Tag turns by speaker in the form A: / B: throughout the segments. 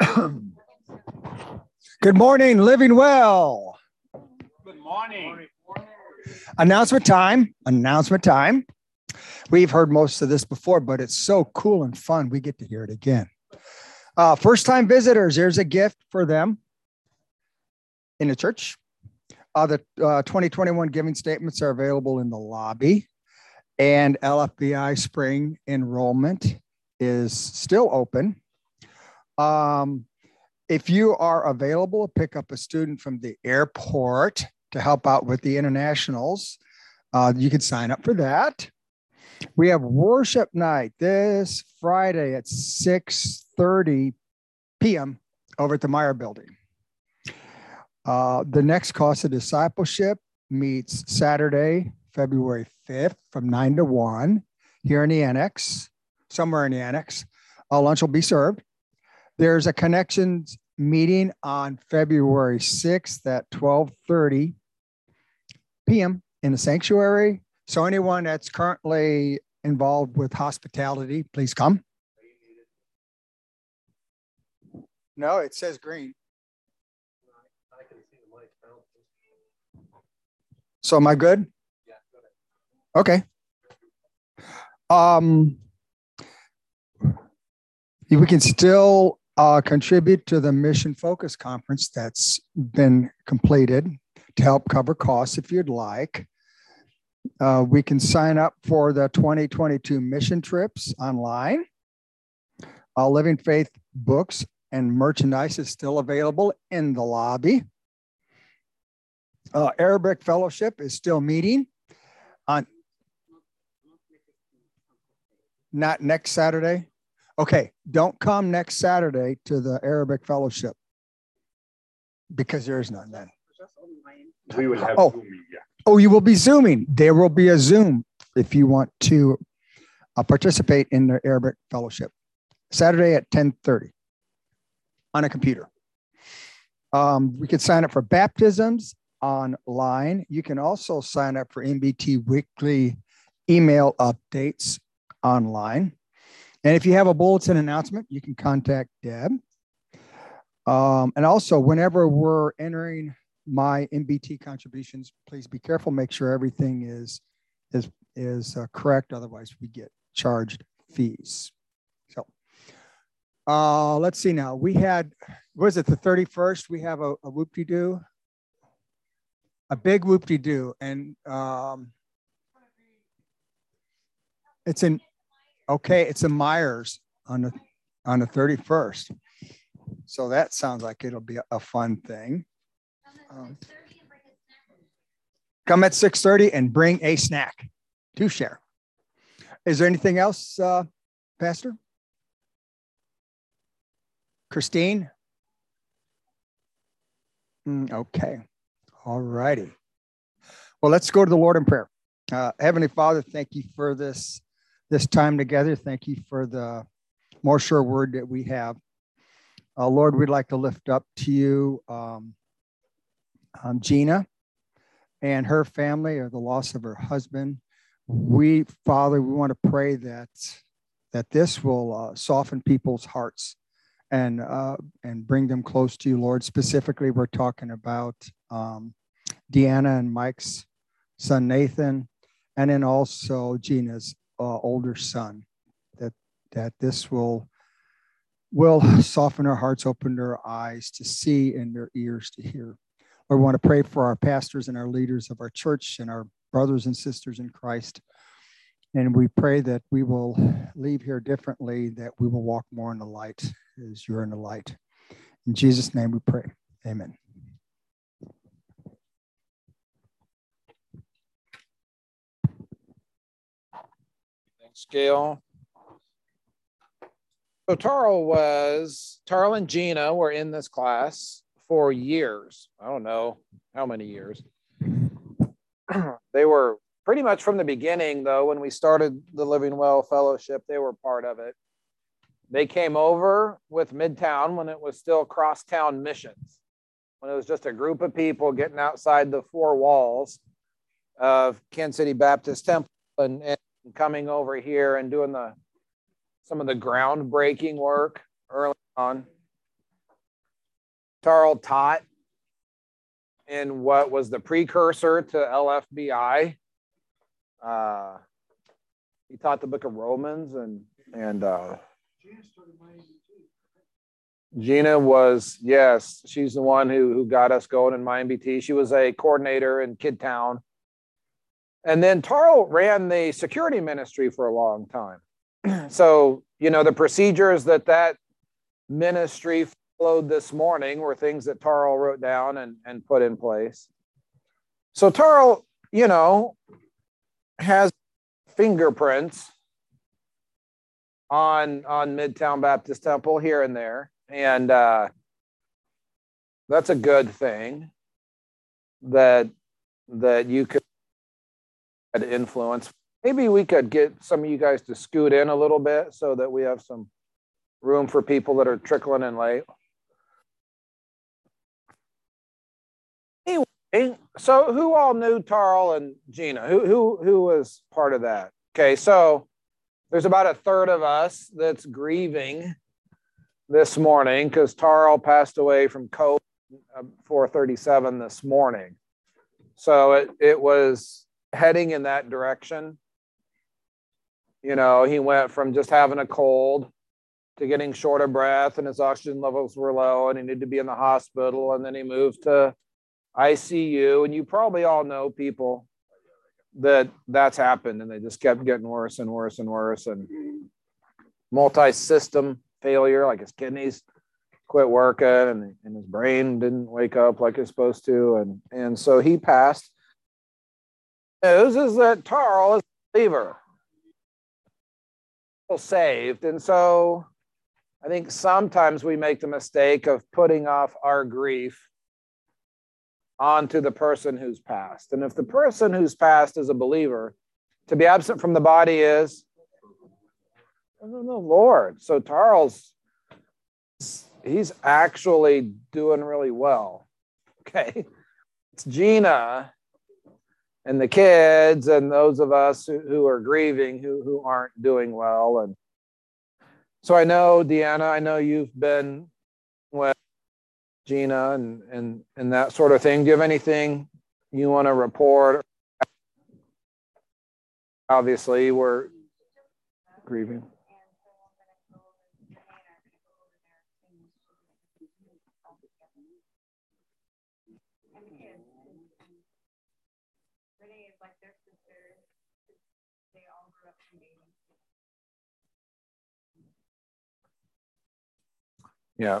A: Good morning, living well.
B: Good morning.
A: Announcement time. Announcement time. We've heard most of this before, but it's so cool and fun. We get to hear it again. Uh, first time visitors, here's a gift for them in the church. Uh, the uh, 2021 giving statements are available in the lobby, and LFBI spring enrollment is still open. Um, if you are available, pick up a student from the airport to help out with the internationals. Uh, you can sign up for that. We have worship night this Friday at 6:30 p.m. over at the Meyer Building. Uh, the next course of discipleship meets Saturday, February 5th from 9 to 1 here in the annex, somewhere in the annex. Uh, lunch will be served. There's a connections meeting on February 6th at 12:30 p.m. in the sanctuary. So anyone that's currently involved with hospitality, please come. No, it says green. So am I good? Okay. Um, we can still uh, contribute to the Mission Focus Conference that's been completed to help cover costs if you'd like. Uh, we can sign up for the 2022 mission trips online. Uh, Living Faith books and merchandise is still available in the lobby. Uh, Arabic Fellowship is still meeting on not next Saturday. Okay, don't come next Saturday to the Arabic Fellowship because there is none then.
B: We will have
A: Oh.
B: Zooming, yeah.
A: Oh, you will be Zooming. There will be a Zoom if you want to uh, participate in the Arabic Fellowship. Saturday at 10:30 on a computer. Um, we can sign up for baptisms online. You can also sign up for MBT weekly email updates online. And if you have a bulletin announcement, you can contact Deb. Um, and also, whenever we're entering my MBT contributions, please be careful. Make sure everything is is is uh, correct. Otherwise, we get charged fees. So, uh, let's see now. We had was it the thirty first? We have a, a whoop de doo, a big whoop de doo, and um, it's in okay. It's a Myers on the on the thirty first. So that sounds like it'll be a, a fun thing. Um, come at 6.30 and bring a snack to share. Is there anything else, uh, Pastor? Christine? Mm, okay. All righty. Well, let's go to the Lord in prayer. Uh, Heavenly Father, thank you for this, this time together. Thank you for the more sure word that we have. Uh, Lord, we'd like to lift up to you um, um, Gina and her family or the loss of her husband. We, Father, we want to pray that that this will uh, soften people's hearts and uh, and bring them close to you, Lord. Specifically, we're talking about um, Deanna and Mike's son Nathan, and then also Gina's uh, older son. That that this will will soften our hearts, open their eyes to see and their ears to hear. Lord, we want to pray for our pastors and our leaders of our church and our brothers and sisters in Christ. And we pray that we will leave here differently, that we will walk more in the light as you're in the light. In Jesus' name we pray. Amen.
C: Gail. So Tarl was, Tarl and Gina were in this class for years. I don't know how many years. they were pretty much from the beginning, though, when we started the Living Well Fellowship, they were part of it. They came over with Midtown when it was still crosstown missions, when it was just a group of people getting outside the four walls of Kansas City Baptist Temple and, and coming over here and doing the some of the groundbreaking work early on. Tarl taught in what was the precursor to LFBI. Uh, he taught the book of Romans and and uh, Gina was yes, she's the one who who got us going in MindBT. She was a coordinator in Kidtown, and then Tarl ran the security ministry for a long time. so you know the procedures that that ministry followed this morning were things that Tarl wrote down and and put in place. So Tarl, you know, has fingerprints on on Midtown Baptist Temple here and there, and uh, that's a good thing. That that you could influence. Maybe we could get some of you guys to scoot in a little bit so that we have some room for people that are trickling in late. Anyway, so who all knew Tarl and Gina? Who who who was part of that? Okay, so there's about a third of us that's grieving this morning because Tarl passed away from COVID uh, 437 this morning. So it, it was heading in that direction. You know, he went from just having a cold to getting short of breath and his oxygen levels were low and he needed to be in the hospital. And then he moved to ICU. And you probably all know people that that's happened and they just kept getting worse and worse and worse and multi-system failure like his kidneys quit working and, and his brain didn't wake up like it's supposed to and and so he passed news is that Tarl is a believer saved and so i think sometimes we make the mistake of putting off our grief onto the person who's passed. And if the person who's passed is a believer, to be absent from the body is the Lord. So Charles, he's actually doing really well. Okay. It's Gina and the kids and those of us who, who are grieving who, who aren't doing well. And so I know, Deanna, I know you've been with Gina and and and that sort of thing. Do you have anything you want to report? Obviously, we're grieving. Yeah,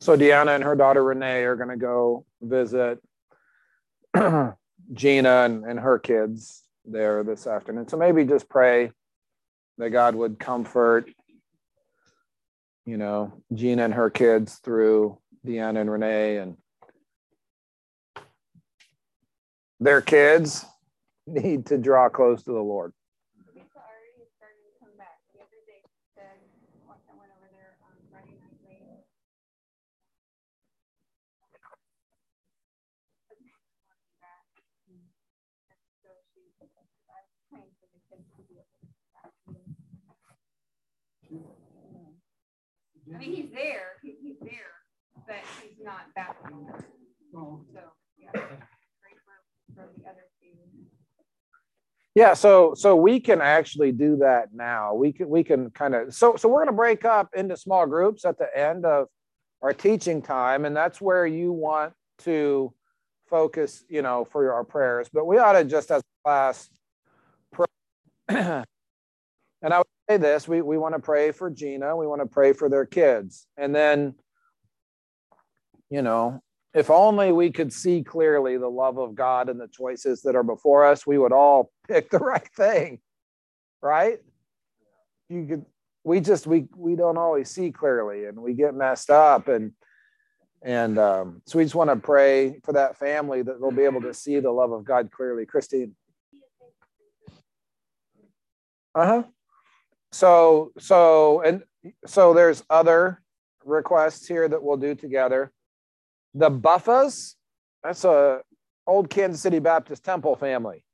C: so Deanna and her daughter Renee are going to go visit Gina and, and her kids there this afternoon. So maybe just pray that God would comfort, you know, Gina and her kids through Deanna and Renee and their kids need to draw close to the Lord.
D: I mean, he's there, he, he's there, but he's not back anymore. So, yeah, pray for, for the other two.
C: Yeah, so so we can actually do that now. We can we can kind of so so we're going to break up into small groups at the end of our teaching time, and that's where you want to focus, you know, for our prayers. But we ought to just as a class pray. and I would say this we, we want to pray for Gina, we want to pray for their kids. And then, you know, if only we could see clearly the love of God and the choices that are before us, we would all pick the right thing, right? You could, we just we we don't always see clearly, and we get messed up, and and um, so we just want to pray for that family that they'll be able to see the love of God clearly. Christine. Uh huh so so and so there's other requests here that we'll do together the buffas that's a old kansas city baptist temple family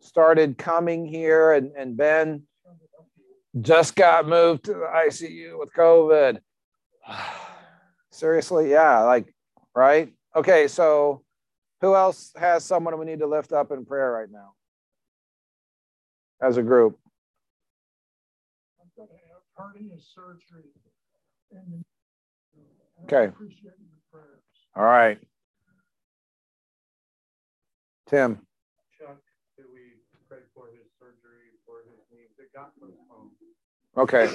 C: started coming here and, and ben just got moved to the icu with covid Seriously? Yeah, like, right? Okay, so who else has someone we need to lift up in prayer right now as a group?
E: Hernia surgery. And uh,
C: Okay.
E: appreciate your prayers.
C: All right. Tim.
B: Chuck, that we pray for his surgery for his knees. It got postponed
C: Okay.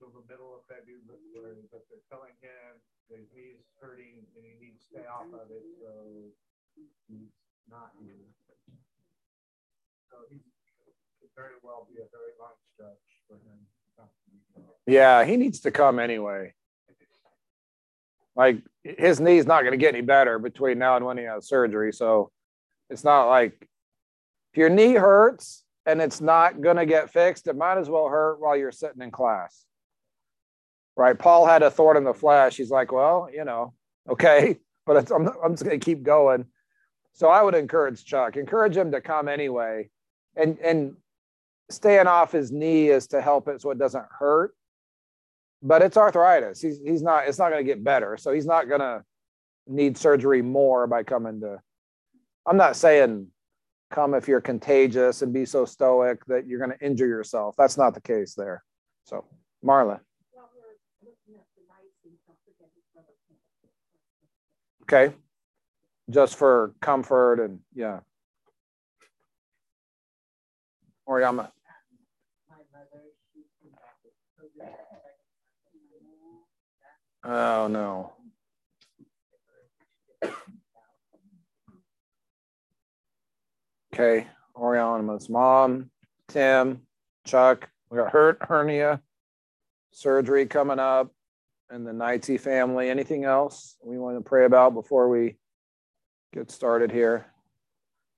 B: till the middle of February, but they're telling him that he's hurting and he needs to stay off of it, so he's not here. So he could very well be a very long stretch for him.
C: Yeah, he needs to come anyway. Like his knee's not going to get any better between now and when he has surgery. So it's not like if your knee hurts and it's not going to get fixed, it might as well hurt while you're sitting in class. Right? Paul had a thorn in the flesh. He's like, well, you know, okay, but I'm, I'm just going to keep going. So I would encourage Chuck, encourage him to come anyway. And, and staying off his knee is to help it so it doesn't hurt but it's arthritis. He's he's not. It's not going to get better. So he's not going to need surgery more by coming to. I'm not saying come if you're contagious and be so stoic that you're going to injure yourself. That's not the case there. So Marla. Okay. Just for comfort and yeah. Oriama. Oh no. Okay, Oriana's mom, Tim, Chuck. We got hurt hernia, surgery coming up, and the Knightsy family. Anything else we want to pray about before we get started here?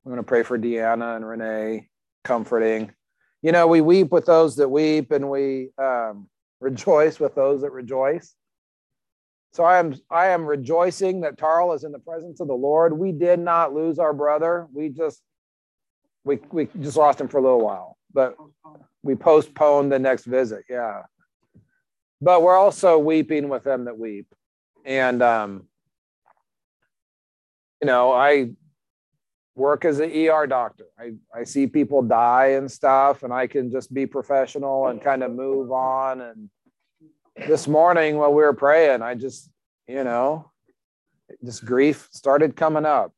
C: We're going to pray for Deanna and Renee, comforting. You know, we weep with those that weep, and we um, rejoice with those that rejoice. So I am I am rejoicing that Tarl is in the presence of the Lord. We did not lose our brother. We just we we just lost him for a little while, but we postponed the next visit. Yeah. But we're also weeping with them that weep. And um, you know, I work as an ER doctor. I, I see people die and stuff, and I can just be professional and kind of move on and this morning while we were praying, I just, you know, this grief started coming up.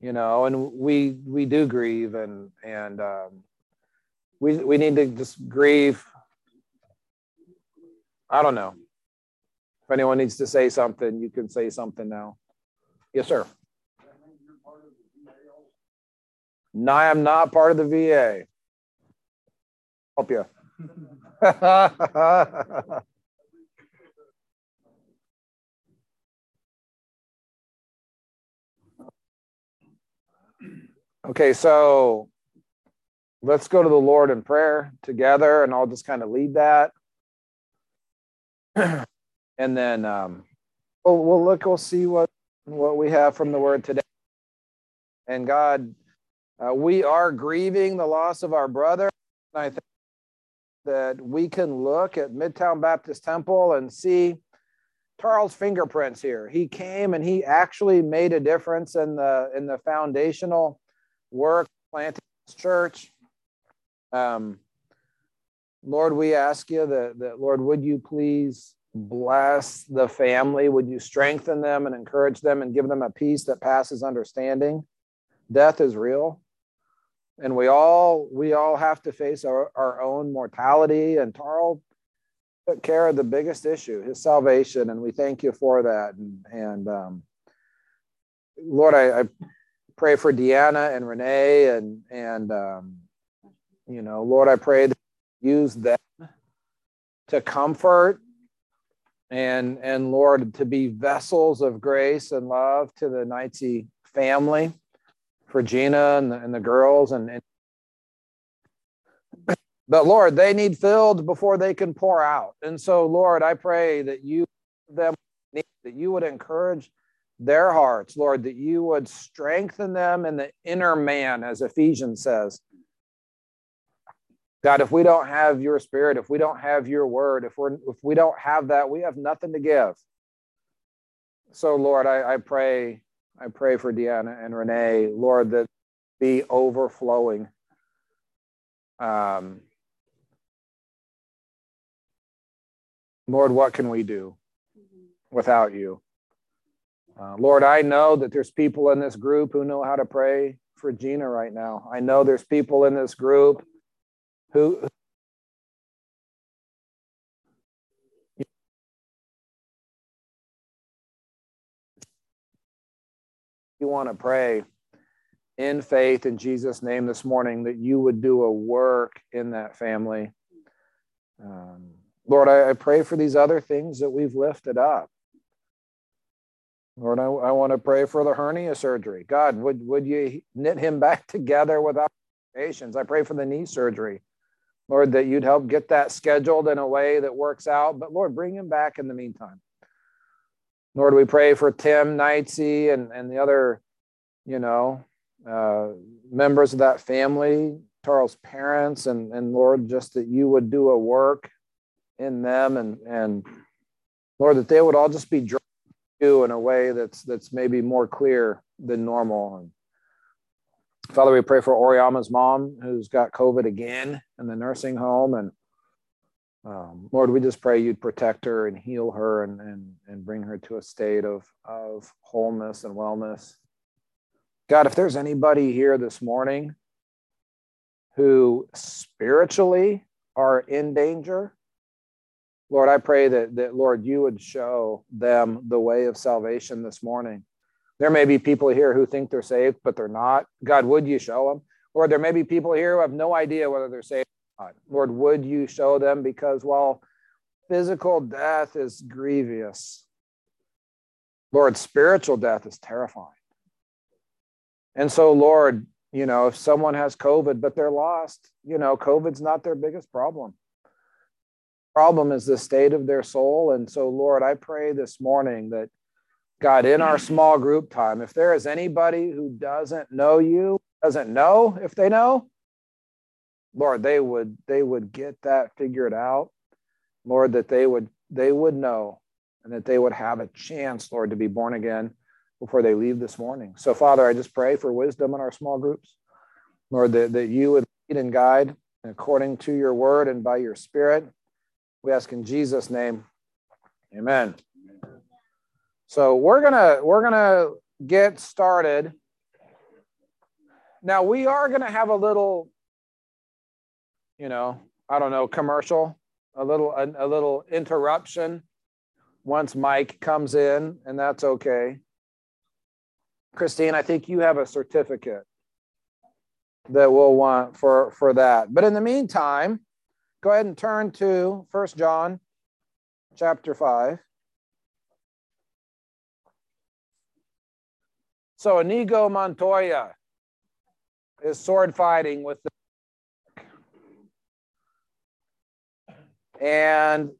C: You know, and we we do grieve and and um, we we need to just grieve. I don't know. If anyone needs to say something, you can say something now. Yes, sir. No, I am not part of the VA. Help you. okay, so let's go to the Lord in prayer together, and I'll just kind of lead that. and then um, we'll, we'll look, we'll see what, what we have from the word today. And God, uh, we are grieving the loss of our brother. And I that we can look at Midtown Baptist Temple and see Charles' fingerprints here. He came and he actually made a difference in the in the foundational work planting this church. Um, Lord, we ask you that, that Lord, would you please bless the family? Would you strengthen them and encourage them and give them a peace that passes understanding? Death is real and we all we all have to face our, our own mortality. And tarl took care of the biggest issue his salvation and we thank you for that. And, and um, lord I, I, pray for deanna and renee and and um, you know lord i pray that use them to comfort and and lord to be vessels of grace and love to the knightsy family for Gina and the, and the girls and, and but Lord, they need filled before they can pour out. And so, Lord, I pray that you them that you would encourage their hearts, Lord, that you would strengthen them in the inner man, as Ephesians says. God, if we don't have your spirit, if we don't have your word, if we're if we don't have that, we have nothing to give. so Lord, I, I pray, I pray for Deanna and Renee, Lord, that be overflowing. Um, Lord, what can we do without you? Uh, Lord, I know that there's people in this group who know how to pray for Gina right now. I know there's people in this group who you want to pray in faith in Jesus' name this morning that you would do a work in that family. Um, Lord, I, I, pray for these other things that we've lifted up. Lord, I, I want to pray for the hernia surgery. God, would, would you knit him back together without patience? I pray for the knee surgery. Lord, that you'd help get that scheduled in a way that works out. But Lord, bring him back in the meantime. Lord, we pray for Tim Knightsey and, and the other, you know, uh, members of that family, Charles' parents, and, and Lord, just that you would do a work in them and, and Lord, that they would all just be drawn to you in a way that's that's maybe more clear than normal. And Father, we pray for Oriama's mom who's got COVID again in the nursing home. And um, Lord, we just pray you'd protect her and heal her and, and, and bring her to a state of, of wholeness and wellness. God, if there's anybody here this morning who spiritually are in danger, Lord, I pray that, that, Lord, you would show them the way of salvation this morning. There may be people here who think they're saved, but they're not. God, would you show them? Or there may be people here who have no idea whether they're saved not. Lord, would you show them? Because while physical death is grievous, Lord, spiritual death is terrifying. And so, Lord, you know, if someone has COVID, but they're lost, you know, COVID's not their biggest problem. Problem is the state of their soul. And so, Lord, I pray this morning that God, in our small group time, if there is anybody who doesn't know you, doesn't know if they know, Lord, they would they would get that figured out. Lord, that they would they would know and that they would have a chance, Lord, to be born again before they leave this morning. So, Father, I just pray for wisdom in our small groups. Lord, that, that you would lead and guide according to your word and by your spirit. We ask in Jesus' name. Amen. So we're gonna we're gonna get started. Now we are gonna have a little, you know, I don't know, commercial, a little a, a little interruption once Mike comes in, and that's okay. Christine, I think you have a certificate that we'll want for for that. But in the meantime, go ahead and turn to First John chapter 5. So Inigo Montoya is sword fighting with the and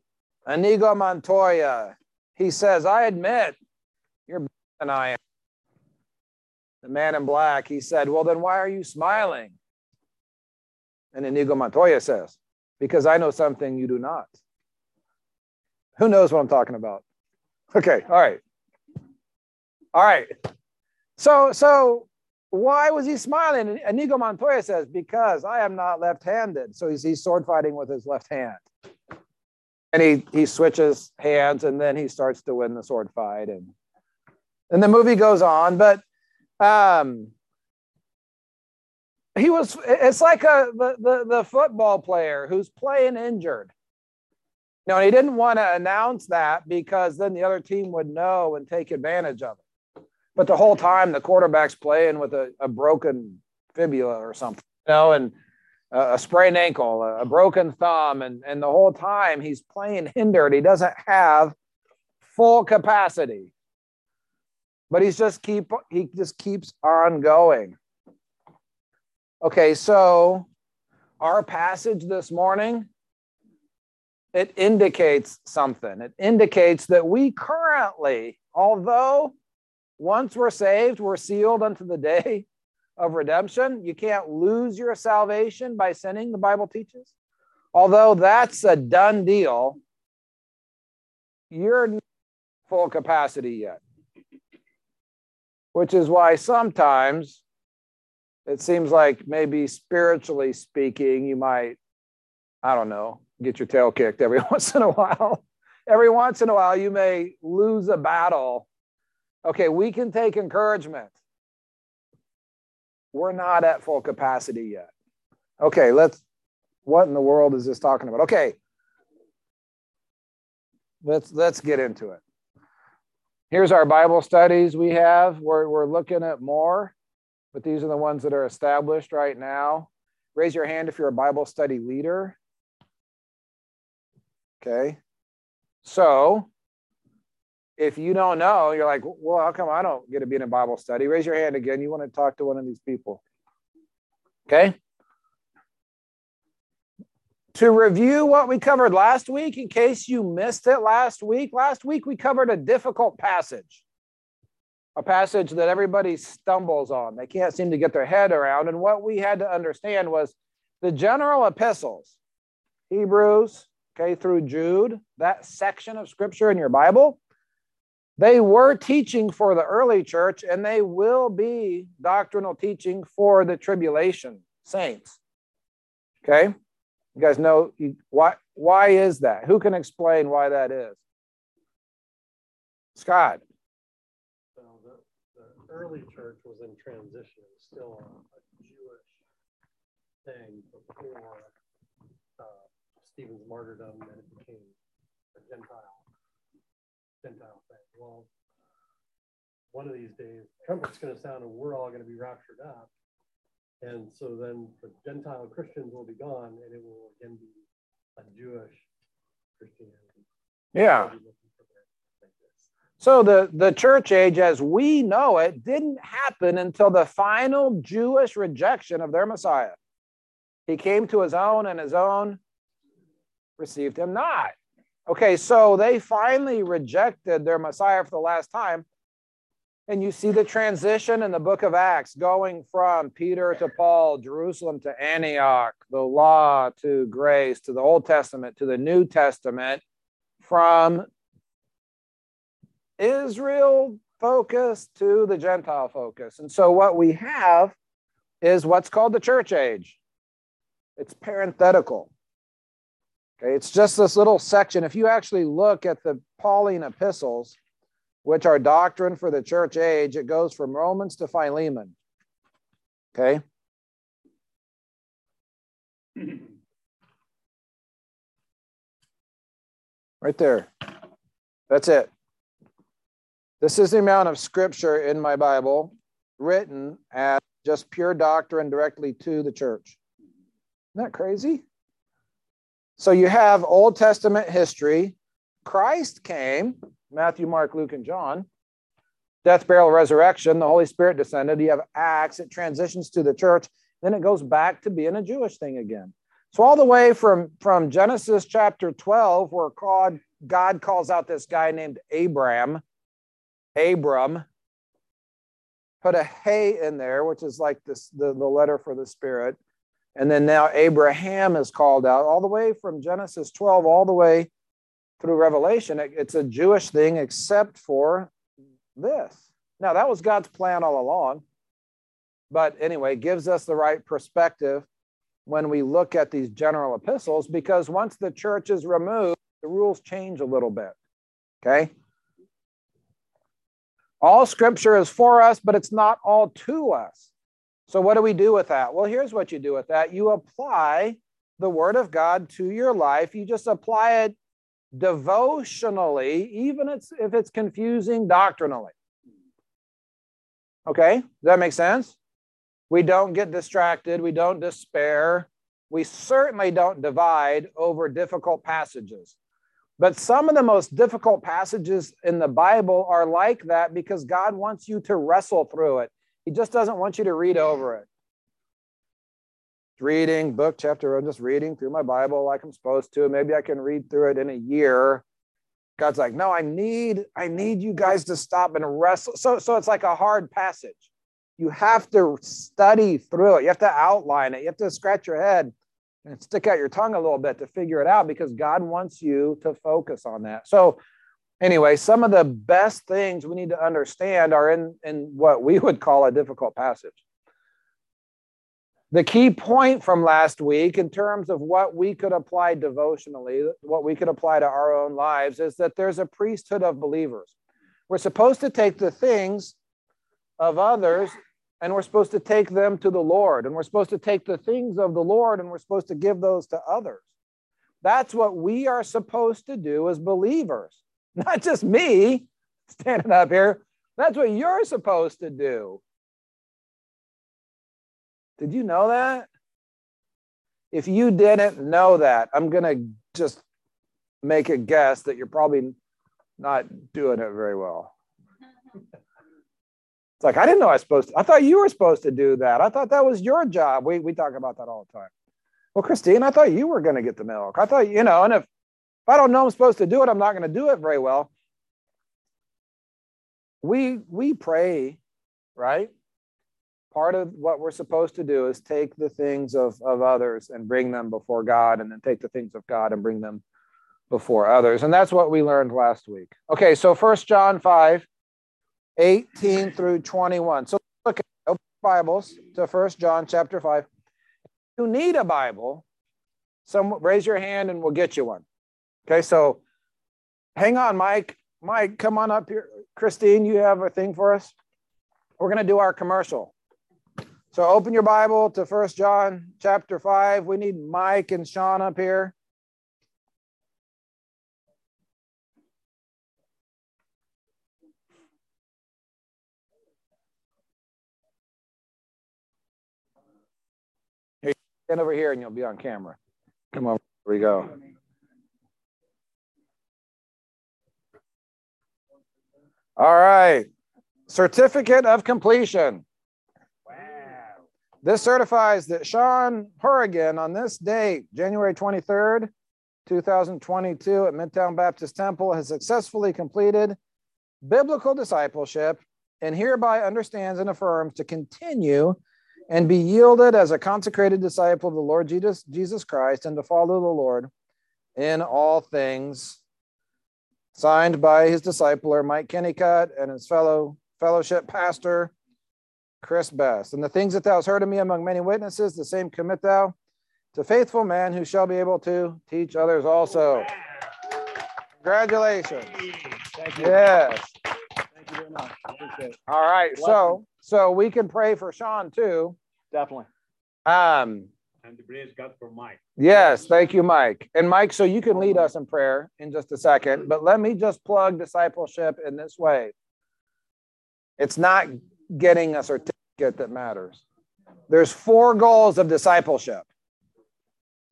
C: Inigo Montoya, he says, I admit you're better than I am. The man in black, he said, Well, then why are you smiling? And Inigo Montoya says, Because I know something you do not. Who knows what I'm talking about? Okay, all right. All right. So, so why was he smiling? Inigo Montoya says, because I am not left-handed. So he's, he's sword fighting with his left hand. And he, he switches hands and then he starts to win the sword fight. And, and the movie goes on, but um, he was, it's like a, the, the, the football player who's playing injured. You know, he didn't want to announce that because then the other team would know and take advantage of it. But the whole time the quarterback's playing with a, a broken fibula or something, you know, and a, sprained ankle, a, a broken thumb, and, and the whole time he's playing hindered. He doesn't have full capacity. But he's just keep he just keeps on going. Okay, so our passage this morning it indicates something. It indicates that we currently, although once we're saved, we're sealed unto the day of redemption. You can't lose your salvation by sinning, the Bible teaches. Although that's a done deal, you're full capacity yet. which is why sometimes it seems like maybe spiritually speaking, you might, I don't know, get your tail kicked every once in a while. Every once in a while, you may lose a battle. Okay, we can take encouragement. We're not at full capacity yet. Okay, let's, what in the world is this talking about? Okay, let's let's get into it. Here's our Bible studies we have. We're, we're looking at more, but these are the ones that are established right now. Raise your hand if you're a Bible study leader. Okay. So if you don't know, you're like, well, how come I don't get to be in a Bible study? Raise your hand again. You want to talk to one of these people. Okay to review what we covered last week, in case you missed it last week, last week we covered a difficult passage, a passage that everybody stumbles on. They can't seem to get their head around. And what we had to understand was the general epistles, Hebrews, okay, through Jude, that section of scripture in your Bible, they were teaching for the early church and they will be doctrinal teaching for the tribulation saints. Okay? You guys know why why is that? Who can explain why that is? Scott.
F: Well, the, the early church was in transition. It was still a, a Jewish thing before uh, Stephen's martyrdom, and it became a Gentile Gentile thing. Well, one of these days, trumpet's going to sound, and we're all going to be raptured up. And so then the Gentile Christians will be gone and it will again be a Jewish Christianity.
C: Yeah. So the, the church age as we know it didn't happen until the final Jewish rejection of their Messiah. He came to his own and his own received him not. Okay, so they finally rejected their Messiah for the last time. And you see the transition in the book of Acts going from Peter to Paul, Jerusalem to Antioch, the law to grace, to the Old Testament to the New Testament, from Israel focus to the Gentile focus. And so what we have is what's called the church age. It's parenthetical. Okay, it's just this little section. If you actually look at the Pauline epistles, which are doctrine for the church age. It goes from Romans to Philemon. Okay. Right there. That's it. This is the amount of scripture in my Bible written as just pure doctrine directly to the church. Isn't that crazy? So you have Old Testament history. Christ came, Matthew, Mark, Luke, and John. Death, burial, resurrection, the Holy Spirit descended. You have Acts, it transitions to the church. Then it goes back to being a Jewish thing again. So, all the way from, from Genesis chapter 12, where God, God calls out this guy named Abram, Abram, put a hey in there, which is like this, the, the letter for the Spirit. And then now Abraham is called out, all the way from Genesis 12, all the way through Revelation, it's a Jewish thing except for this. Now, that was God's plan all along. But anyway, gives us the right perspective when we look at these general epistles because once the church is removed, the rules change a little bit. Okay? All scripture is for us, but it's not all to us. So, what do we do with that? Well, here's what you do with that you apply the word of God to your life, you just apply it devotionally, even if it's confusing doctrinally. Okay, does that make sense? We don't get distracted, we don't despair, we certainly don't divide over difficult passages. But some of the most difficult passages in the Bible are like that because God wants you to wrestle through it. He just doesn't want you to read over it. Reading book chapter i'm just reading through my bible like i'm supposed to. Maybe i can read through it in a year. God's like no i need i need you guys to stop and wrestle. So so it's like a hard passage. You have to study through it. You have to outline it. You have to scratch your head and stick out your tongue a little bit to figure it out because god wants you to focus on that. So Anyway, some of the best things we need to understand are in, in what we would call a difficult passage. The key point from last week, in terms of what we could apply devotionally, what we could apply to our own lives, is that there's a priesthood of believers. We're supposed to take the things of others and we're supposed to take them to the Lord. And we're supposed to take the things of the Lord and we're supposed to give those to others. That's what we are supposed to do as believers, not just me standing up here. That's what you're supposed to do. Did you know that? If you didn't know that, I'm going to just make a guess that you're probably not doing it very well. It's like, I didn't know I was supposed to. I thought you were supposed to do that. I thought that was your job. We, we talk about that all the time. Well, Christine, I thought you were going to get the milk. I thought, you know, and if, if I don't know I'm supposed to do it, I'm not going to do it very well. We we pray, right? part of what we're supposed to do is take the things of, of others and bring them before God, and then take the things of God and bring them before others. And that's what we learned last week. Okay, so First John 5, 18 through 21. So look at Bibles to First John chapter 5. If you need a Bible, some raise your hand and we'll get you one. Okay, so hang on, Mike. Mike, come on up here. Christine, you have a thing for us? We're going to do our commercial. So open your Bible to First John chapter 5. We need Mike and Sean up here. Stand over here and you'll be on camera. Come on, here we go. All right. Certificate of completion. This certifies that Sean Horrigan on this date, January 23rd, 2022, at Midtown Baptist Temple, has successfully completed biblical discipleship and hereby understands and affirms to continue and be yielded as a consecrated disciple of the Lord Jesus, Jesus Christ and to follow the Lord in all things. Signed by his discipler Mike Kennicott and his fellow fellowship pastor Chris Best. And the things that thou hast heard of me among many witnesses, the same commit thou to faithful man who shall be able to teach others also. Congratulations.
B: Thank you.
C: Yes.
B: Thank you very much. Appreciate it.
C: All right. So so we can pray for Sean too.
B: Definitely.
C: Um
G: And the praise God for Mike.
C: yes, thank you, Mike. And Mike, so you can lead us in prayer in just a second, but let me just plug discipleship in this way. It's not getting a certificate that matters. There's four goals of discipleship.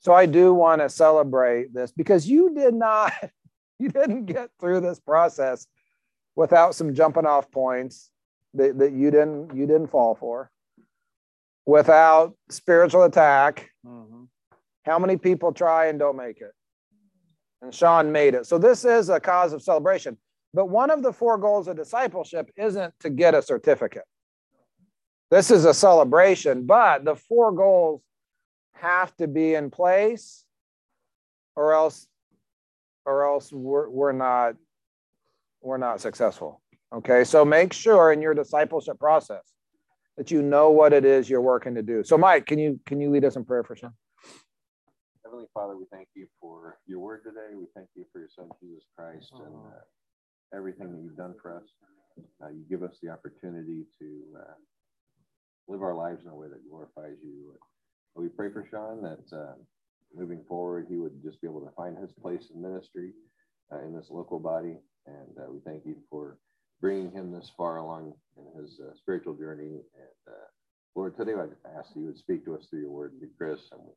C: So I do want to celebrate this because you did not, you didn't get through this process without some jumping off points that, that you didn't you didn't fall for, without spiritual attack. Mm-hmm. How many people try and don't make it? And Sean made it. So this is a cause of celebration. But one of the four goals of discipleship isn't to get a certificate. This is a celebration, but the four goals have to be in place or else or else we're, we're not we're not successful. Okay? So make sure in your discipleship process that you know what it is you're working to do. So Mike, can you can you lead us in prayer for Sean?
H: Heavenly Father, we thank you for your word today. We thank you for your son, Jesus Christ, and uh, everything that you've done for us. Uh, you give us the opportunity to uh, live our lives in a way that glorifies you. We pray for Sean that uh, moving forward, he would just be able to find his place in ministry uh, in this local body. And uh, we thank you for bringing him this far along in his uh, spiritual journey. And uh, Lord, today I ask that you would speak to us through your word through Chris. And we,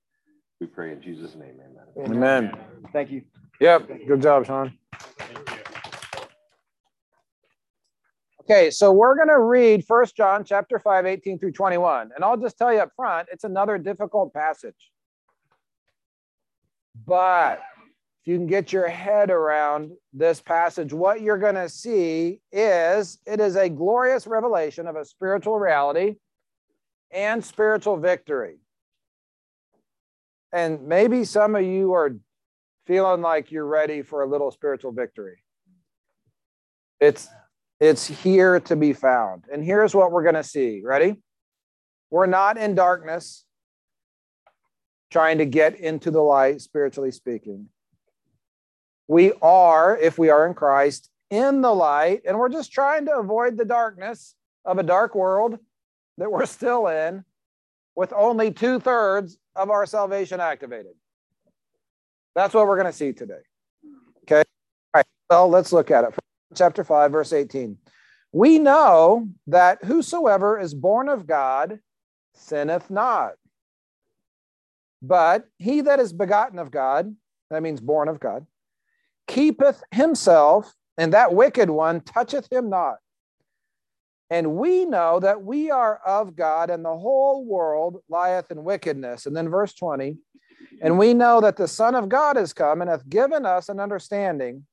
H: we pray in Jesus' name, amen.
C: Amen.
B: Thank you.
C: Yep. Good job, Sean. Okay, so we're going to read First John chapter 5, 18 through 21. And I'll just tell you up front, it's another difficult passage. But if you can get your head around this passage, what you're going to see is it is a glorious revelation of a spiritual reality and spiritual victory. And maybe some of you are feeling like you're ready for a little spiritual victory. It's it's here to be found. And here's what we're going to see. Ready? We're not in darkness trying to get into the light, spiritually speaking. We are, if we are in Christ, in the light, and we're just trying to avoid the darkness of a dark world that we're still in with only two thirds of our salvation activated. That's what we're going to see today. Okay. All right. Well, let's look at it chapter 5, verse 18. We know that whosoever is born of God sinneth not. But he that is begotten of God, that means born of God, keepeth himself, and that wicked one toucheth him not. And we know that we are of God, and the whole world lieth in wickedness. And then verse 20, and we know that the Son of God is come and hath given us an understanding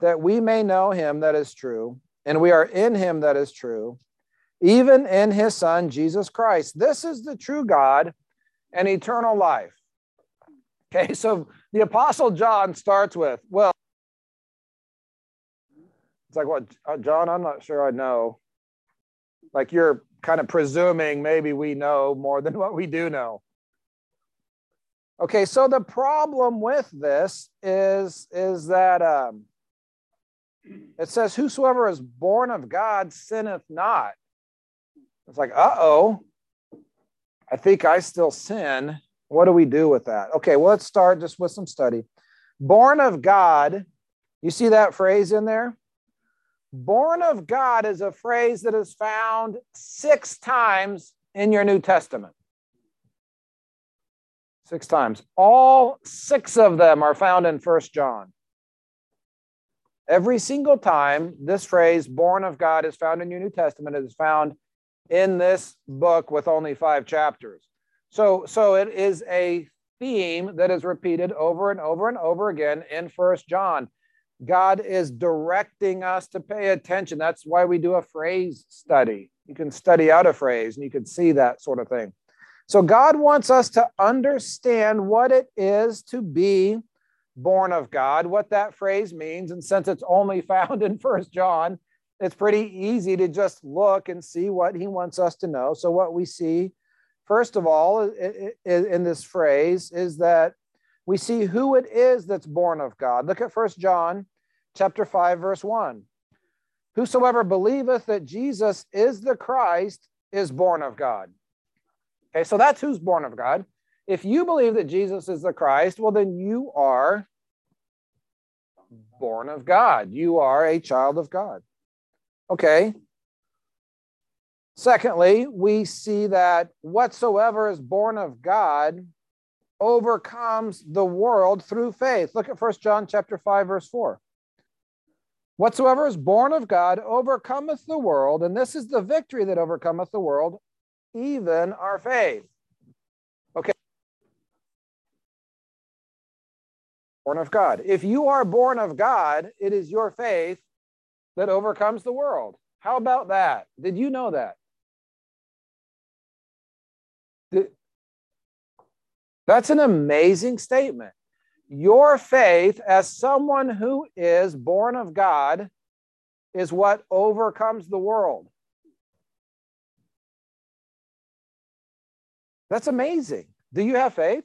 C: that we may know him that is true, and we are in him that is true, even in his Son, Jesus Christ. This is the true God and eternal life. Okay, so the Apostle John starts with, well, it's like, what, uh, John, I'm not sure I know. Like you're kind of presuming maybe we know more than what we do know. Okay, so the problem with this is, is that um, it says, Whosoever is born of God sinneth not. It's like, uh oh, I think I still sin. What do we do with that? Okay, well, let's start just with some study. Born of God, you see that phrase in there? Born of God is a phrase that is found six times in your New Testament. Six times. All six of them are found in First John. Every single time this phrase, born of God, is found in your New Testament, it is found in this book with only five chapters. So, so it is a theme that is repeated over and over and over again in First John. God is directing us to pay attention. That's why we do a phrase study. You can study out a phrase and you can see that sort of thing. So, God wants us to understand what it is to be born of God, what that phrase means. And since it's only found in First John, it's pretty easy to just look and see what he wants us to know. So, what we see, first of all, in this phrase is that we see who it is that's born of God. Look at First John chapter 5, verse 1. Whosoever believeth that Jesus is the Christ is born of God. Okay, so that's who's born of God. If you believe that Jesus is the Christ, well, then you are born of God. You are a child of God. Okay. Secondly, we see that whatsoever is born of God overcomes the world through faith. Look at First John chapter 5 verse 4. Whatsoever is born of God overcometh the world, and this is the victory that overcometh the world, even our faith. Okay. Born of God. If you are born of God, it is your faith that overcomes the world. How about that? Did you know that? That's an amazing statement. Your faith, as someone who is born of God, is what overcomes the world. That's amazing. Do you have faith?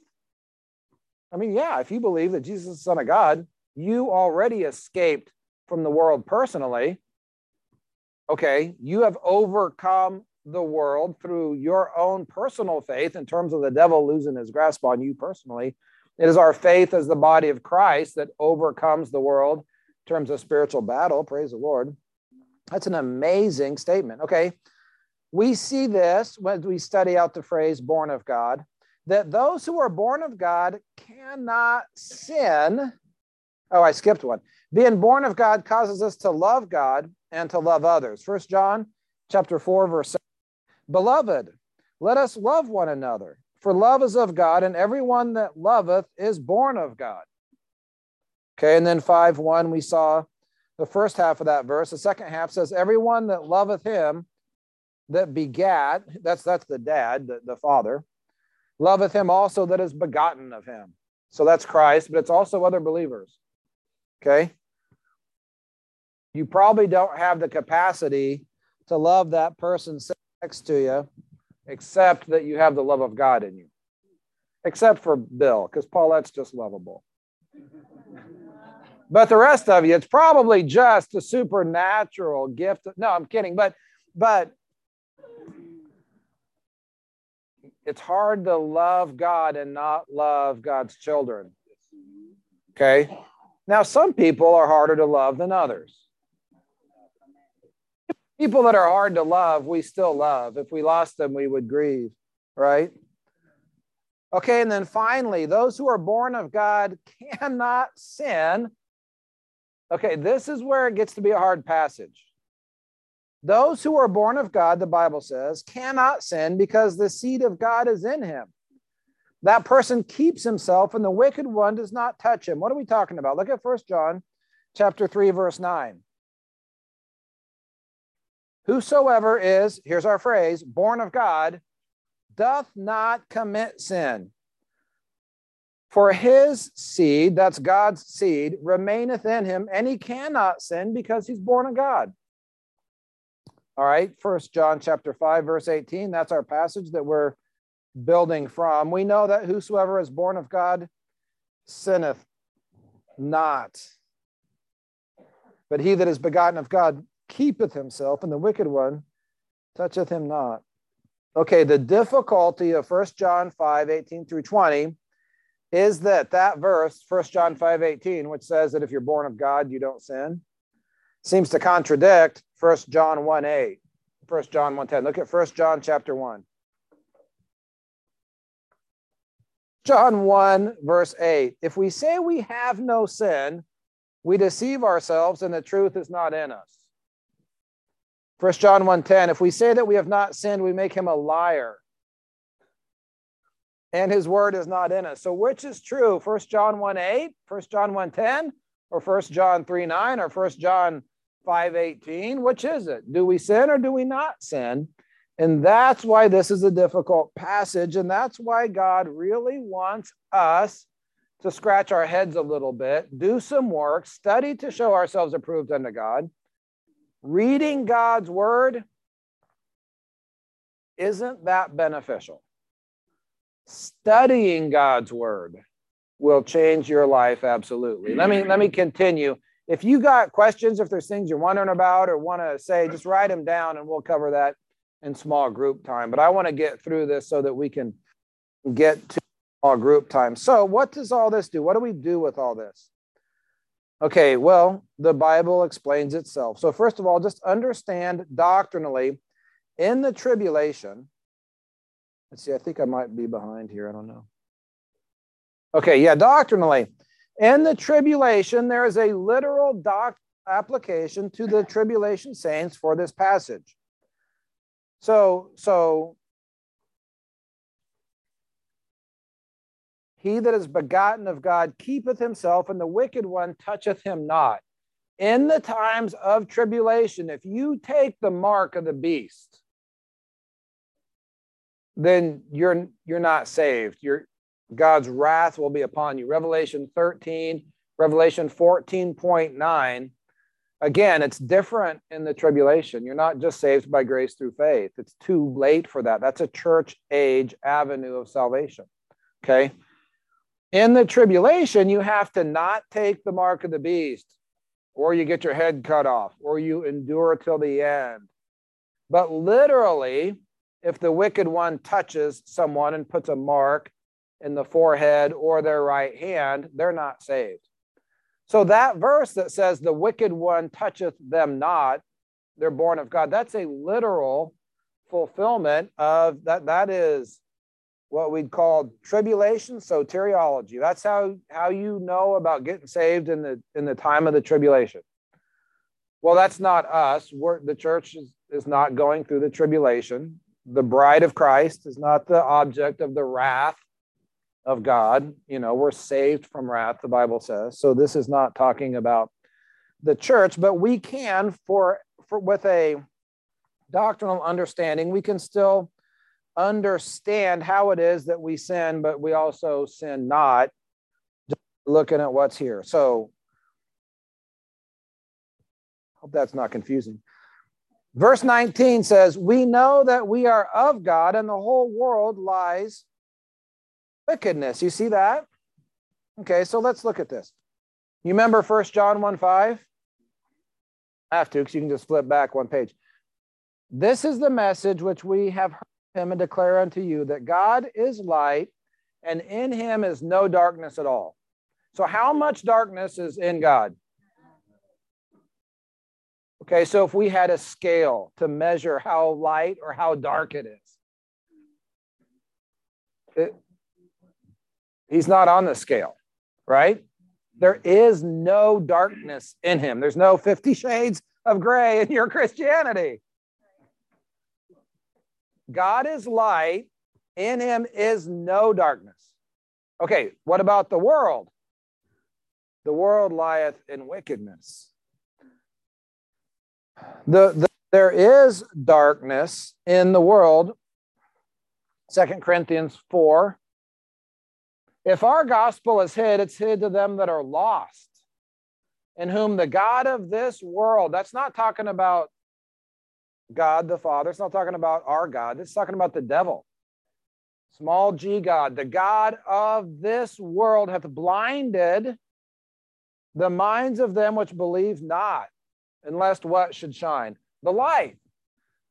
C: I mean, yeah, if you believe that Jesus is the Son of God, you already escaped from the world personally. Okay, you have overcome the world through your own personal faith in terms of the devil losing his grasp on you personally. It is our faith as the body of Christ that overcomes the world in terms of spiritual battle. Praise the Lord. That's an amazing statement. Okay, we see this when we study out the phrase born of God that those who are born of God cannot sin. Oh, I skipped one. Being born of God causes us to love God and to love others. First John chapter 4, verse 7. Beloved, let us love one another, for love is of God, and everyone that loveth is born of God. Okay, and then 5 1, we saw the first half of that verse. The second half says, Everyone that loveth him that begat, that's that's the dad, the, the father, loveth him also that is begotten of him. So that's Christ, but it's also other believers. Okay? you probably don't have the capacity to love that person next to you, except that you have the love of God in you. Except for Bill, because Paulette's just lovable. But the rest of you, it's probably just a supernatural gift. No, I'm kidding. But but it's hard to love God and not love God's children. Okay. Now, some people are harder to love than others. People that are hard to love, we still love. If we lost them, we would grieve, right? Okay, and then finally, those who are born of God cannot sin. Okay, this is where it gets to be a hard passage. Those who are born of God, the Bible says, cannot sin because the seed of God is in him. That person keeps himself and the wicked one does not touch him. What are we talking about? Look at First John chapter 3 verse 9. Whosoever is, here's our phrase, born of God, doth not commit sin. For his seed, that's God's seed, remaineth in him, and he cannot sin because he's born of God. All right, First John chapter 5, verse 18. That's our passage that we're building from. We know that whosoever is born of God sinneth not. But he that is begotten of God keepeth himself, and the wicked one toucheth him not. Okay, the difficulty of First John 5, 18 through 20 is that that verse, First John 5, 18, which says that if you're born of God, you don't sin, seems to contradict First John 1 8, 1 John 1 10. Look at First John chapter 1. John 1, verse 8. If we say we have no sin, we deceive ourselves and the truth is not in us. First John 1:10, if we say that we have not sinned, we make him a liar. And his word is not in us. So which is true? First John 1:8, First John 1:10, or First John 3:9, or First John 5:18? Which is it? Do we sin or do we not sin? And that's why this is a difficult passage. And that's why God really wants us to scratch our heads a little bit, do some work, study to show ourselves approved unto God. Reading God's word isn't that beneficial. Studying God's word will change your life absolutely. Let me let me continue if you got questions, if there's things you're wondering about or want to say, just write them down and we'll cover that in small group time. But I want to get through this so that we can get to small group time. So, what does all this do? What do we do with all this? Okay, well, the Bible explains itself. So, first of all, just understand doctrinally in the tribulation. Let's see, I think I might be behind here. I don't know. Okay, yeah, doctrinally in the tribulation, there is a literal doc application to the tribulation saints for this passage. So, so he that is begotten of God keepeth himself, and the wicked one toucheth him not. In the times of tribulation, if you take the mark of the beast, then you're you're not saved. You're God's wrath will be upon you. Revelation 13, Revelation 14.9. Again, it's different in the tribulation. You're not just saved by grace through faith. It's too late for that. That's a church age avenue of salvation. Okay. In the tribulation, you have to not take the mark of the beast, or you get your head cut off, or you endure till the end. But literally, if the wicked one touches someone and puts a mark, in the forehead or their right hand, they're not saved. So that verse that says the wicked one toucheth them not, they're born of God, that's a literal fulfillment of that. That is what we'd call tribulation soteriology. That's how, how you know about getting saved in the in the time of the tribulation. Well, that's not us. We're, the church is, is not going through the tribulation. The bride of Christ is not the object of the wrath of God. You know, we're saved from wrath, the Bible says. So this is not talking about the church, but we can, for, for with a doctrinal understanding, we can still understand how it is that we sin, but we also sin not. Just looking at what's here. So Hope that's not confusing. Verse 19 says, We know that we are of God, and the whole world lies wickedness. You see that? Okay, so let's look at this. You remember 1 John 1 5? I have to, because you can just flip back one page. This is the message which we have heard him and declare unto you that God is light, and in him is no darkness at all. So, how much darkness is in God? Okay, so if we had a scale to measure how light or how dark it is, it, he's not on the scale, right? There is no darkness in him. There's no 50 shades of gray in your Christianity. God is light, in him is no darkness. Okay, what about the world? The world lieth in wickedness. The, the, there is darkness in the world. Second Corinthians 4. If our gospel is hid, it's hid to them that are lost, in whom the God of this world, that's not talking about God the Father, it's not talking about our God, it's talking about the devil. Small g God, the God of this world hath blinded the minds of them which believe not unless what should shine? The light.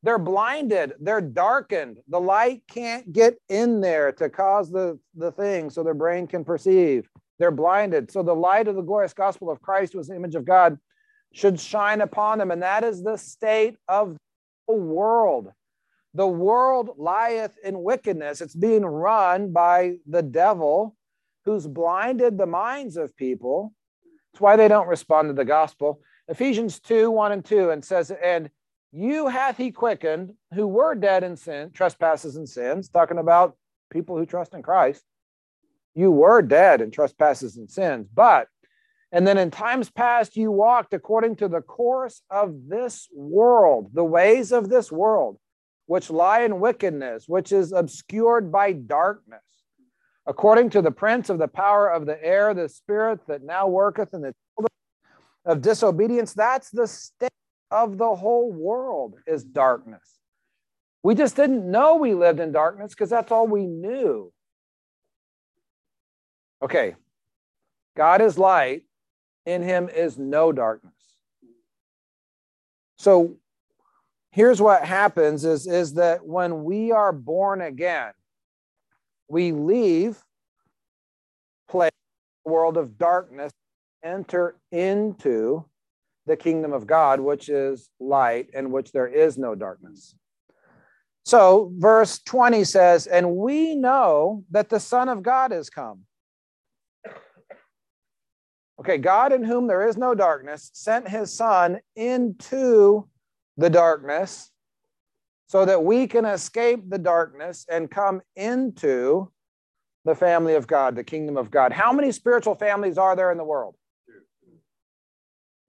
C: They're blinded, they're darkened. The light can't get in there to cause the, the thing so their brain can perceive. They're blinded. So the light of the glorious gospel of Christ, was the image of God, should shine upon them. And that is the state of world. The world lieth in wickedness. It's being run by the devil who's blinded the minds of people. That's why they don't respond to the gospel. Ephesians 2 1 and 2, and says, And you hath he quickened who were dead in sin, trespasses and sins, talking about people who trust in Christ. You were dead in trespasses and sins, but, and then in times past, you walked according to the course of this world, the ways of this world, which lie in wickedness, which is obscured by darkness, according to the prince of the power of the air, the spirit that now worketh in the children of disobedience, that's the state of the whole world is darkness. We just didn't know we lived in darkness because that's all we knew. Okay, God is light, in him is no darkness. So here's what happens is, is that when we are born again, we leave play world of darkness enter into the kingdom of God, which is light in which there is no darkness. So, verse 20 says, And we know that the Son of God is come. Okay, God in whom there is no darkness sent his Son into the darkness so that we can escape the darkness and come into the family of God, the kingdom of God. How many spiritual families are there in the world?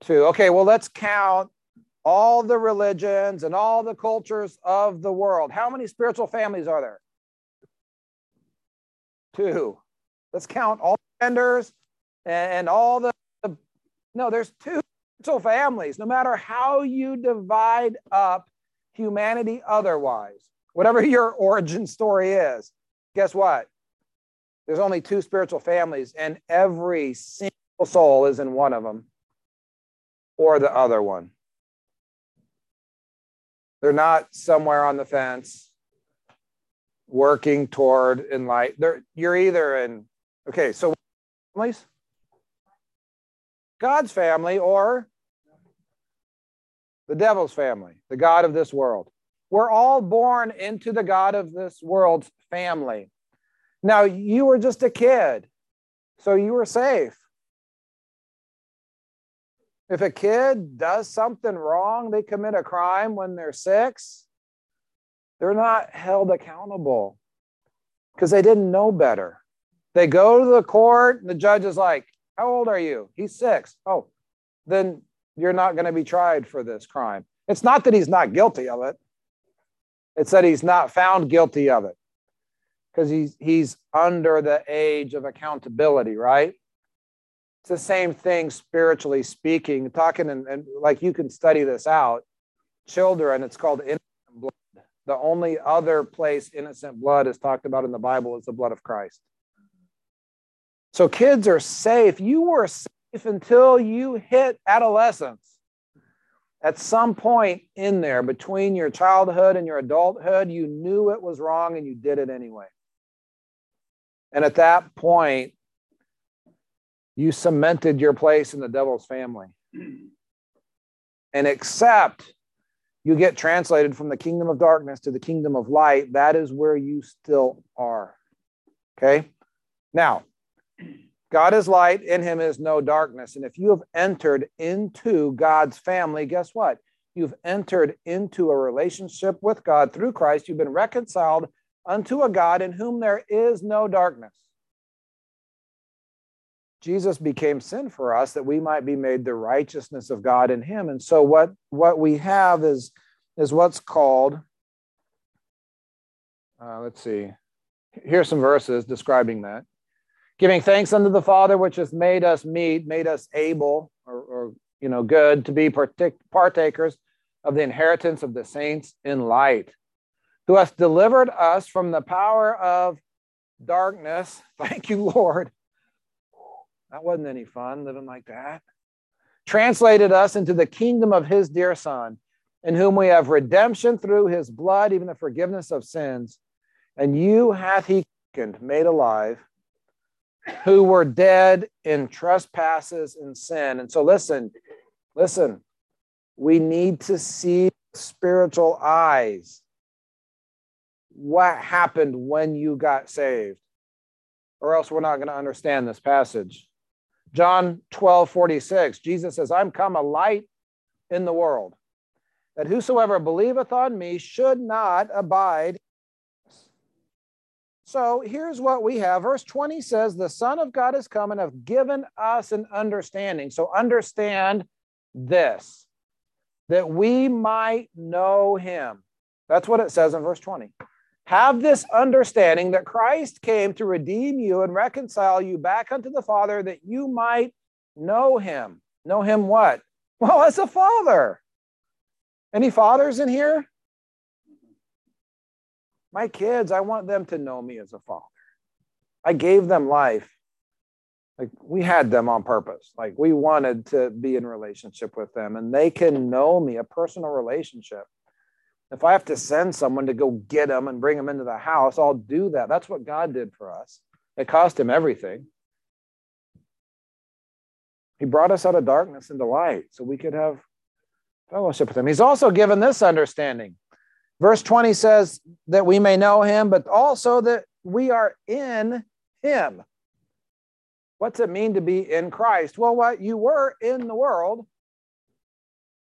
C: Two. Okay, well, let's count all the religions and all the cultures of the world. How many spiritual families are there? Two. Let's count all the genders and, all the, the. No, there's two spiritual families, no matter how you divide up humanity otherwise, whatever your origin story is. Guess what? There's only two spiritual families, and every single soul is in one of them or the other one. They're not somewhere on the fence working toward. They're, you're either in, okay, so families? God's family or the devil's family, the God of this world. We're all born into the God of this world's family. Now, you were just a kid, so you were safe. If a kid does something wrong, they commit a crime when they're six, they're not held accountable because they didn't know better. They go to the court, and the judge is like, How old are you? He's six. Oh, then you're not going to be tried for this crime. It's not that he's not guilty of it, it's that he's not found guilty of it because he's, he's under the age of accountability, right? It's the same thing spiritually speaking, talking and, and like you can study this out. Children, it's called innocent blood. The only other place innocent blood is talked about in the Bible is the blood of Christ. So kids are safe. You were safe until you hit adolescence. At some point in there, between your childhood and your adulthood, you knew it was wrong and you did it anyway. And at that point, you cemented your place in the devil's family. And except you get translated from the kingdom of darkness to the kingdom of light, that is where you still are. Okay? Now, God is light, in him is no darkness. And if you have entered into God's family, guess what? You've entered into a relationship with God through Christ. You've been reconciled unto a God in whom there is no darkness. Jesus became sin for us that we might be made the righteousness of God in him. And so what, what we have is, is what's called, uh, let's see, here's some verses describing that. Giving thanks unto the Father, which has made us meet, made us able, or, or you know, good to be partakers of the inheritance of the saints in light, who hath delivered us from the power of darkness. Thank you, Lord that wasn't any fun living like that. Translated us into the kingdom of his dear Son, in whom we have redemption through his blood, even the forgiveness of sins. And you hath he made alive, who were dead in trespasses and sin. And so, listen, listen, we need to see spiritual eyes what happened when you got saved, or else we're not going to understand this passage. John 12, 46, Jesus says, I'm come a light in the world, that whosoever believeth on me should not abide. So here's what we have. Verse 20 says, The Son of God has come and have given us an understanding. So understand this, that we might know him. That's what it says in verse 20. Have this understanding that Christ came to redeem you and reconcile you back unto the Father that you might know him. Know him what? Well, as a father. Any fathers in here? My kids, I want them to know me as a father. I gave them life. Like we had them on purpose. Like we wanted to be in relationship with them and they can know me, a personal relationship. If I have to send someone to go get them and bring them into the house, I'll do that. That's what God did for us. It cost him everything. He brought us out of darkness into light so we could have fellowship with him. He's also given this understanding. Verse 20 says that we may know him, but also that we are in him. What's it mean to be in Christ? Well, what you were in the world,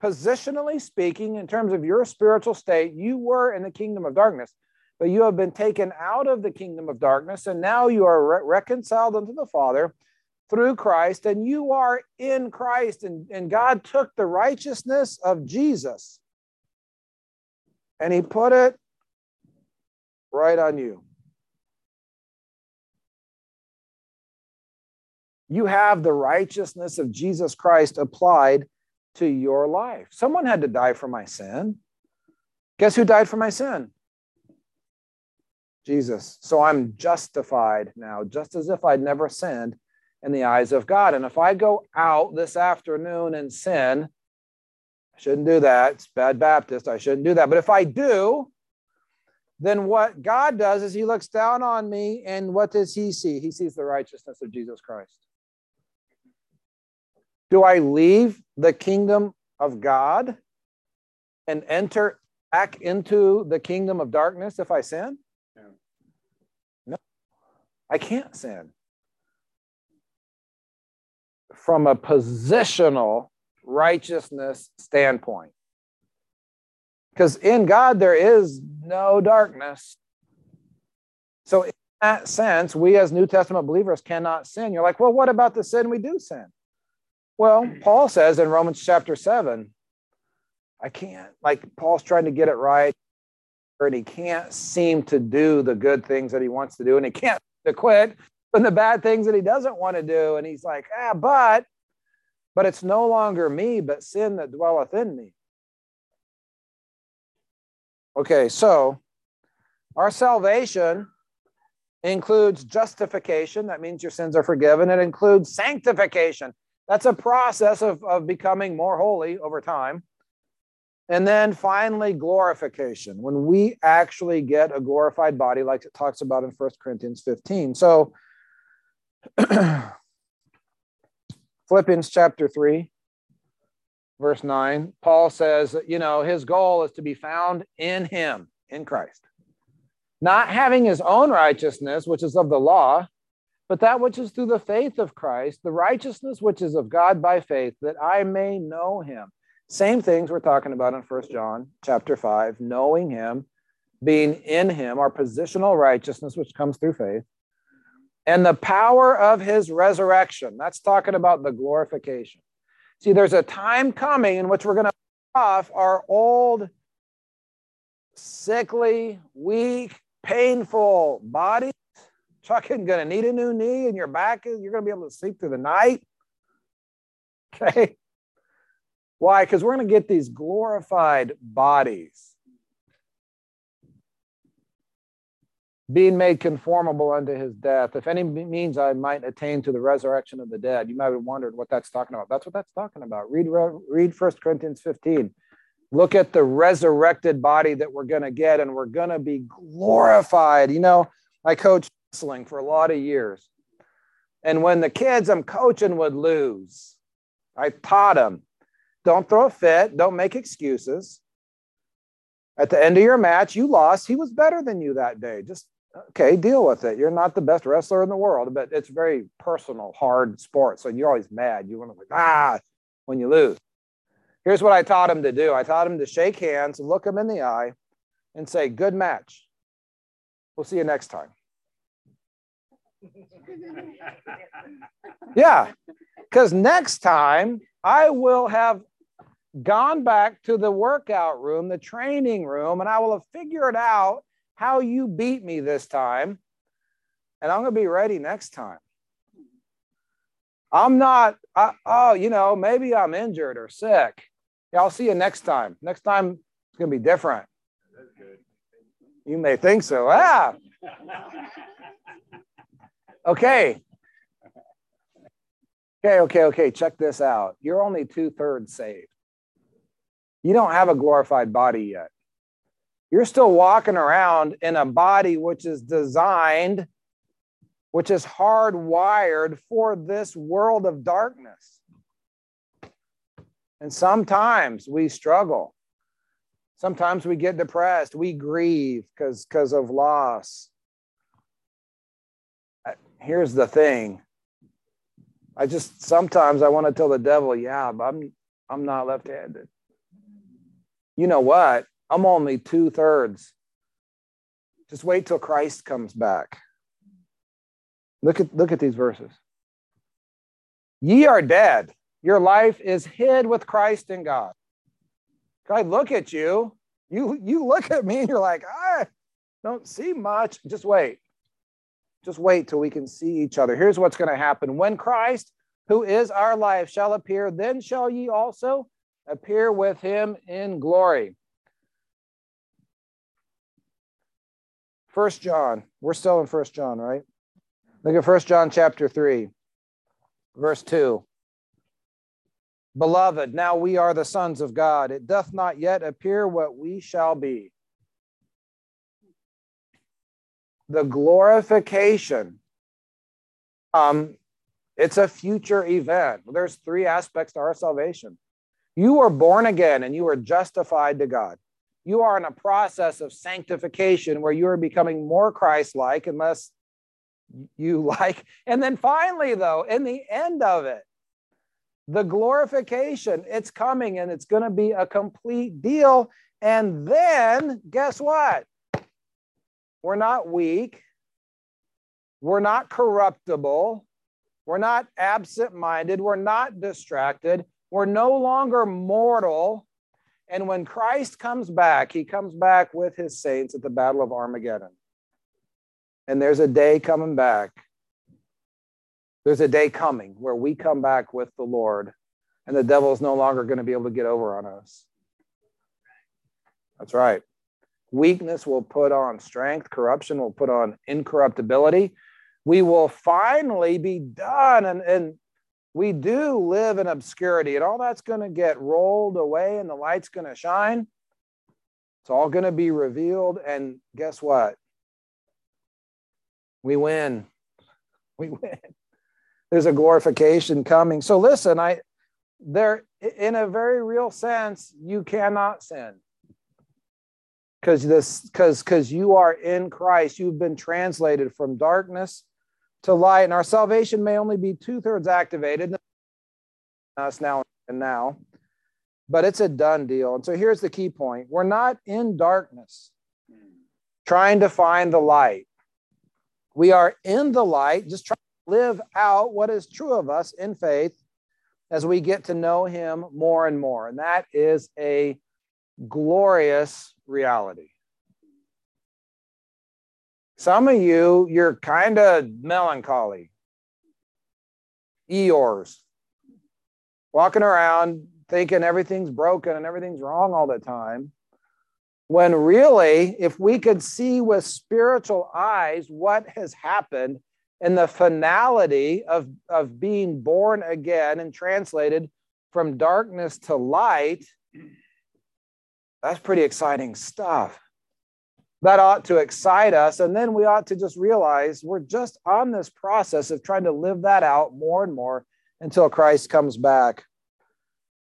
C: positionally speaking, in terms of your spiritual state, you were in the kingdom of darkness, but you have been taken out of the kingdom of darkness, and now you are re- reconciled unto the Father through Christ, and you are in Christ. And, and God took the righteousness of Jesus and He put it right on you. You have the righteousness of Jesus Christ applied to your life. Someone had to die for my sin. Guess who died for my sin? Jesus. So I'm justified now, just as if I'd never sinned in the eyes of God. And if I go out this afternoon and sin, I shouldn't do that. It's bad Baptist. I shouldn't do that. But if I do, then what God does is he looks down on me and what does he see? He sees the righteousness of Jesus Christ. Do I leave the kingdom of God and enter back into the kingdom of darkness if I sin? No, I can't sin. From a positional righteousness standpoint. Because in God, there is no darkness. So, in that sense, we as New Testament believers cannot sin. You're like, well, what about the sin we do sin? Well, Paul says in Romans chapter 7, I can't, like, Paul's trying to get it right, and he can't seem to do the good things that he wants to do, and he can't to quit from the bad things that he doesn't want to do. And he's like, ah, but, but it's no longer me, but sin that dwelleth in me. Okay, so our salvation includes justification. That means your sins are forgiven. It includes sanctification. That's a process of, of becoming more holy over time. And then finally, glorification, when we actually get a glorified body, like it talks about in First Corinthians 15. So, Philippians chapter 3, verse 9, Paul says, you know, his goal is to be found in him, in Christ, not having his own righteousness, which is of the law, but that which is through the faith of Christ, the righteousness which is of God by faith, that I may know him. Same things we're talking about in First John chapter 5, knowing him, being in him, our positional righteousness, which comes through faith, and the power of his resurrection. That's talking about the glorification. See, there's a time coming in which we're going to off our old, sickly, weak, painful bodies. Chucking going to need a new knee, and your back is you're going to be able to sleep through the night. Okay. Why? Because we're going to get these glorified bodies being made conformable unto his death. If any means I might attain to the resurrection of the dead. You might have wondered what that's talking about. That's what that's talking about. Read, read 1 Corinthians 15. Look at the resurrected body that we're going to get, and we're going to be glorified. You know, I coached wrestling for a lot of years. And when the kids I'm coaching would lose, I taught them don't throw a fit, don't make excuses. At the end of your match, you lost. He was better than you that day. Just okay, deal with it. You're not the best wrestler in the world, but it's very personal, hard sport. So you're always mad. You want to like, ah, when you lose. Here's what I taught him to do. I taught him to shake hands look him in the eye and say, good match. We'll see you next time. yeah, because next time I will have gone back to the workout room, the training room, and I will have figured out how you beat me this time. And I'm going to be ready next time. I'm not, I, oh, you know, maybe I'm injured or sick. Yeah, I'll see you next time. Next time it's going to be different. You may think so. Ah. Okay. Okay, okay, okay. Check this out. You're only two thirds saved. You don't have a glorified body yet. You're still walking around in a body which is designed, which is hardwired for this world of darkness. And sometimes we struggle. Sometimes we get depressed. We grieve because of loss. Uh, here's the thing. I just sometimes I want to tell the devil, yeah, but I'm I'm not left-handed you know what? I'm only two thirds. Just wait till Christ comes back. Look at, look at these verses. Ye are dead. Your life is hid with Christ in God. I look at you. You, you look at me and you're like, I don't see much. Just wait. Just wait till we can see each other. Here's what's going to happen. When Christ, who is our life, shall appear, then shall ye also appear with him in glory. First John, we're still in First John, right? Look at First John chapter 3, verse 2. Beloved, now we are the sons of God. It doth not yet appear what we shall be. The glorification, um, it's a future event. There's three aspects to our salvation. You are born again and you are justified to God. You are in a process of sanctification where you are becoming more Christ like, unless you like. And then finally, though, in the end of it, the glorification, it's coming and it's going to be a complete deal. And then guess what? We're not weak. We're not corruptible. We're not absent minded. We're not distracted. We're no longer mortal. And when Christ comes back, he comes back with his saints at the Battle of Armageddon. And there's a day coming back There's a day coming where we come back with the Lord and the devil is no longer going to be able to get over on us. That's right. Weakness will put on strength, corruption will put on incorruptibility. We will finally be done. And, and we do live in obscurity, and all that's going to get rolled away, and the light's going to shine. It's all going to be revealed. And guess what? We win. We win. There's a glorification coming. So listen, I there in a very real sense, you cannot sin because this because because you are in christ you've been translated from darkness to light and our salvation may only be two-thirds activated. Us now and now but it's a done deal. And so here's the key point. We're not in darkness trying to find the light. We are in the light just trying to live out what is true of us in faith as we get to know him more and more. And that is a glorious reality. Some of you, you're kind of melancholy, Eeyores, walking around thinking everything's broken and everything's wrong all the time. When really, if we could see with spiritual eyes what has happened in the finality of, of being born again and translated from darkness to light, that's pretty exciting stuff. That ought to excite us. And then we ought to just realize we're just on this process of trying to live that out more and more until Christ comes back.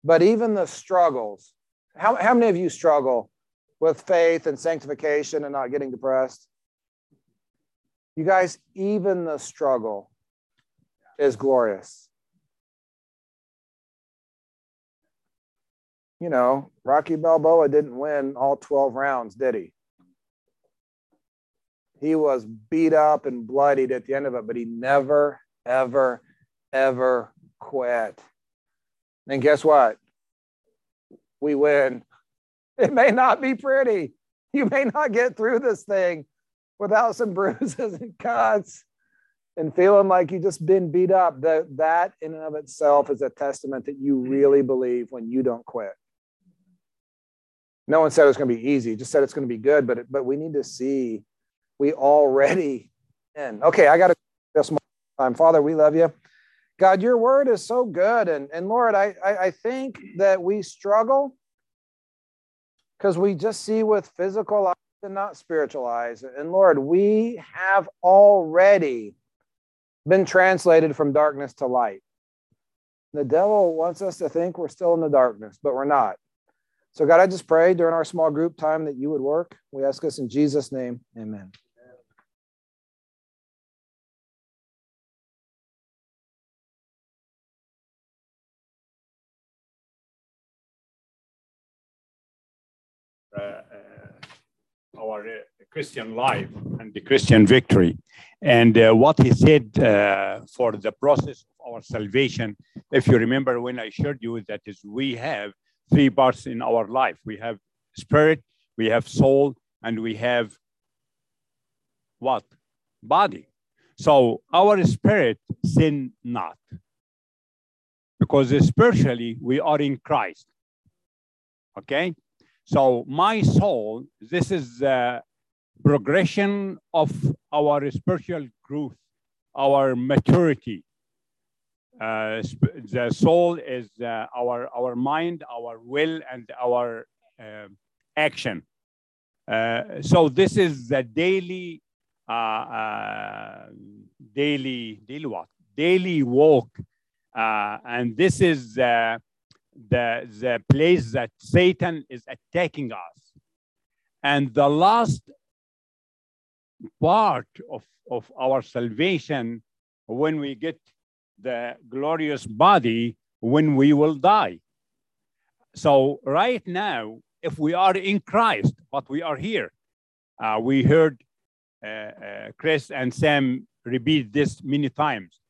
C: But even the struggles, how, how many of you struggle with faith and sanctification and not getting depressed? You guys, even the struggle is glorious. you know, Rocky Balboa didn't win all 12 rounds, did he? He was beat up and bloodied at the end of it, but he never, ever, ever quit. And guess what? We win. It may not be pretty. You may not get through this thing without some bruises and cuts and feeling like you just been beat up. That, that in and of itself is a testament that you really believe when you don't quit. No one said it was going to be easy, just said it's going to be good, but but we need to see we already in. Okay, I got to this time. Father, we love you. God, your word is so good. And, and Lord, I, I, I think that we struggle because we just see with physical eyes and not spiritual eyes. And Lord, we have already been translated from darkness to light. The devil wants us to think we're still in the darkness, but we're not. So, God, I just pray during our small group time that you would work. We ask this in Jesus' name. Amen.
G: Our uh, Christian life and the Christian victory. And uh, what he said uh, for the process of our salvation, if you remember when I shared you that is we have three parts in our life. We have spirit, we have soul, and we have what? Body. So our spirit sin not. Because spiritually we are in Christ. Okay? So my soul, this is the progression of our spiritual growth, our maturity. Uh, the soul is uh, our our mind, our will, and our uh, action. Uh, so this is the daily, uh, uh, daily, daily what? Daily walk, and this is the the place that Satan is attacking us. And the last part of, of our salvation, when we get the glorious body when we will die. So, right now, if we are in Christ, but we are here, uh, we heard uh, uh, Chris and Sam repeat this many times.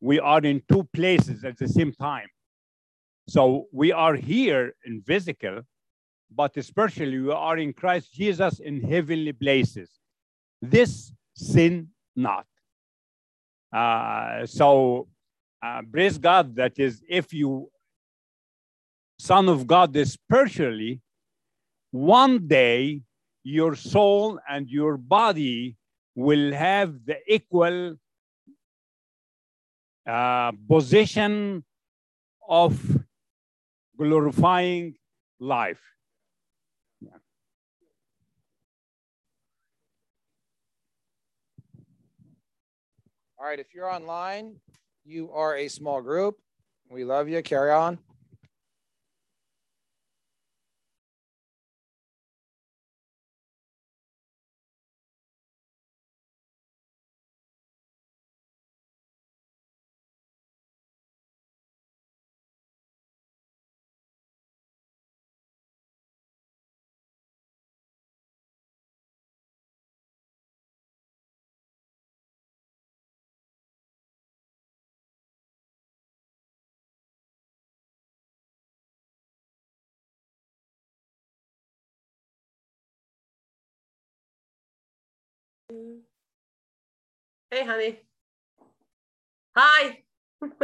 G: We are in two places at the same time. So, we are here in physical, but spiritually, we are in Christ Jesus in heavenly places. This sin not. Uh, so uh, praise God, that is, if you son of God spiritually, one day your soul and your body will have the equal uh, position of glorifying life.
C: All right, if you're online, you are a small group. We love you. Carry on.
I: Honey. Hi.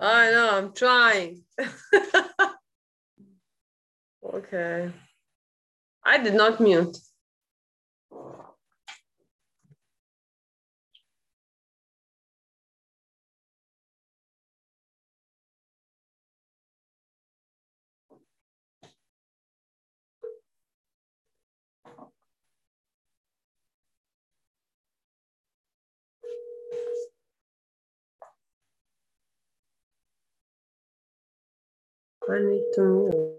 I: I know, I'm trying. okay. I did not mute. I need to mute.